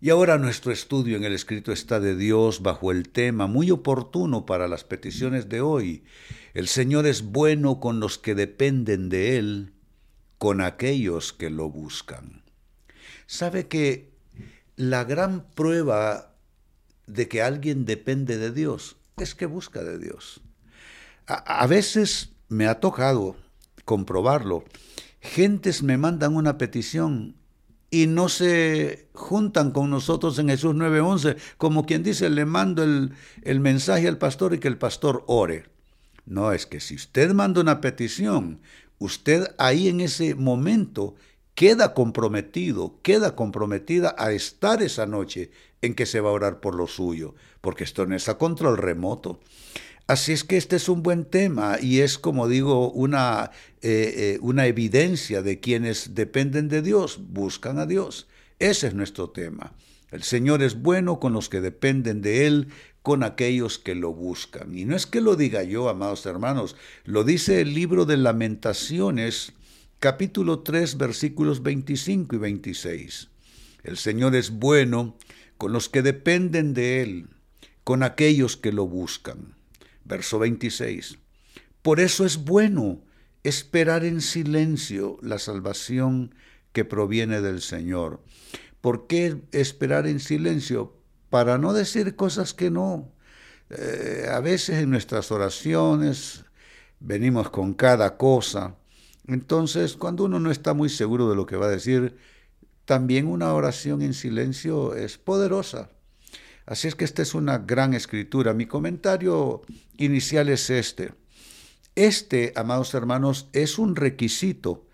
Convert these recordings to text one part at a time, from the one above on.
Y ahora nuestro estudio en el escrito está de Dios bajo el tema muy oportuno para las peticiones de hoy. El Señor es bueno con los que dependen de Él, con aquellos que lo buscan. ¿Sabe que la gran prueba de que alguien depende de Dios es que busca de Dios? A, veces me ha tocado comprobarlo. Gentes me mandan una petición y no se juntan con nosotros en Jesús 9:11, como quien dice, le mando el, el, mensaje al pastor y que el pastor ore. No, es que si usted manda una petición, usted ahí en ese momento queda comprometido, queda comprometida a estar esa noche en que se va a orar por lo suyo, porque esto no es a control remoto. Así es que este es un buen tema y es, como digo, una, eh, eh, una evidencia de quienes dependen de Dios, buscan a Dios. Ese es nuestro tema. El Señor es bueno con los que dependen de Él, con aquellos que lo buscan. Y no es que lo diga yo, amados hermanos, lo dice el libro de lamentaciones, capítulo 3, versículos 25 y 26. El Señor es bueno con los que dependen de Él, con aquellos que lo buscan. Verso 26. Por eso es bueno esperar en silencio la salvación que proviene del Señor. ¿Por qué esperar en silencio? Para no decir cosas que no. Eh, a veces en nuestras oraciones venimos con cada cosa. Entonces, cuando uno no está muy seguro de lo que va a decir, también una oración en silencio es poderosa. Así es que esta es una gran escritura. Mi comentario inicial es este. Este, amados hermanos, es un requisito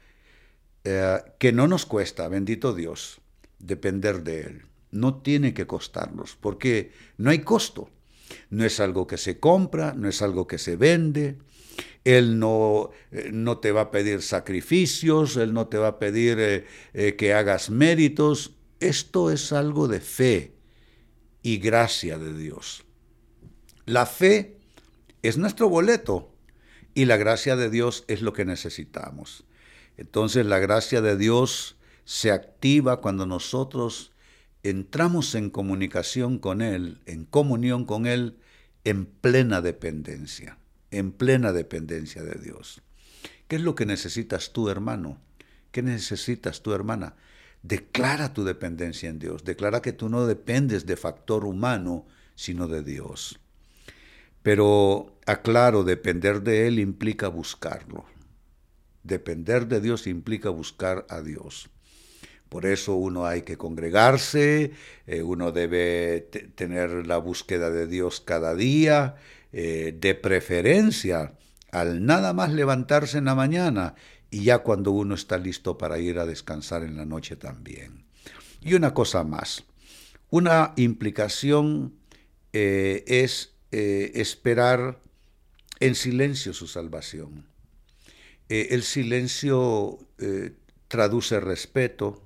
eh, que no nos cuesta, bendito Dios, depender de Él. No tiene que costarnos, porque no hay costo. No es algo que se compra, no es algo que se vende. Él no, eh, no te va a pedir sacrificios, Él no te va a pedir eh, que hagas méritos. Esto es algo de fe y gracia de Dios. La fe es nuestro boleto y la gracia de Dios es lo que necesitamos. Entonces la gracia de Dios se activa cuando nosotros entramos en comunicación con Él, en comunión con Él, en plena dependencia, en plena dependencia de Dios. ¿Qué es lo que necesitas tú, hermano? ¿Qué necesitas tú, hermana? Declara tu dependencia en Dios. Declara que tú no dependes de factor humano, sino de Dios. Pero aclaro, depender de Él implica buscarlo. Depender de Dios implica buscar a Dios. Por eso uno hay que congregarse, eh, uno debe tener la búsqueda de Dios cada día, eh, de preferencia al nada más levantarse en la mañana y ya cuando uno está listo para ir a descansar en la noche también. Y una cosa más, una implicación eh, es eh, esperar en silencio su salvación. Eh, el silencio traduce respeto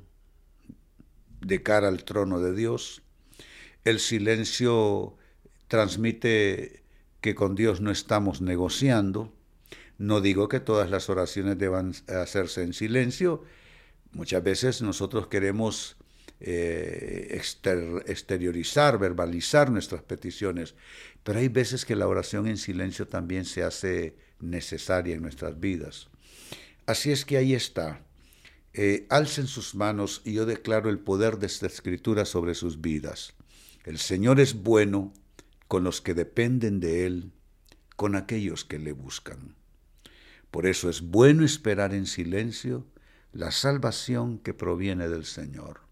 de cara al trono de Dios. El silencio transmite que con Dios no estamos negociando. No digo que todas las oraciones deban hacerse en silencio. Muchas veces nosotros queremos eh, exteriorizar, verbalizar nuestras peticiones, pero hay veces que la oración en silencio también se hace necesaria en nuestras vidas. Así es que ahí está. Eh, alcen sus manos y yo declaro el poder de esta escritura sobre sus vidas. El Señor es bueno con los que dependen de Él, con aquellos que le buscan. Por eso es bueno esperar en silencio la salvación que proviene del Señor.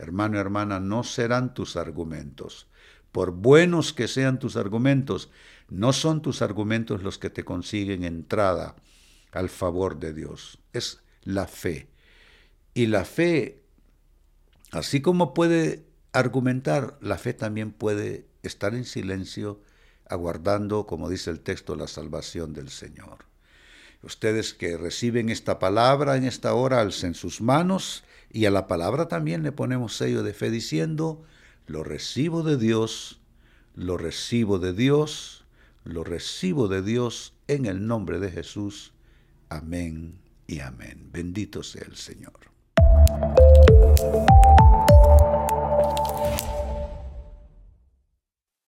Hermano, hermana, no serán tus argumentos. Por buenos que sean tus argumentos, no son tus argumentos los que te consiguen entrada al favor de Dios. Es la fe. Y la fe, así como puede argumentar, la fe también puede estar en silencio, aguardando, como dice el texto, la salvación del Señor ustedes que reciben esta palabra en esta hora, alcen sus manos y a la palabra también le ponemos sello de fe diciendo, lo recibo de Dios, lo recibo de Dios, lo recibo de Dios en el nombre de Jesús. Amén y amén. Bendito sea el Señor.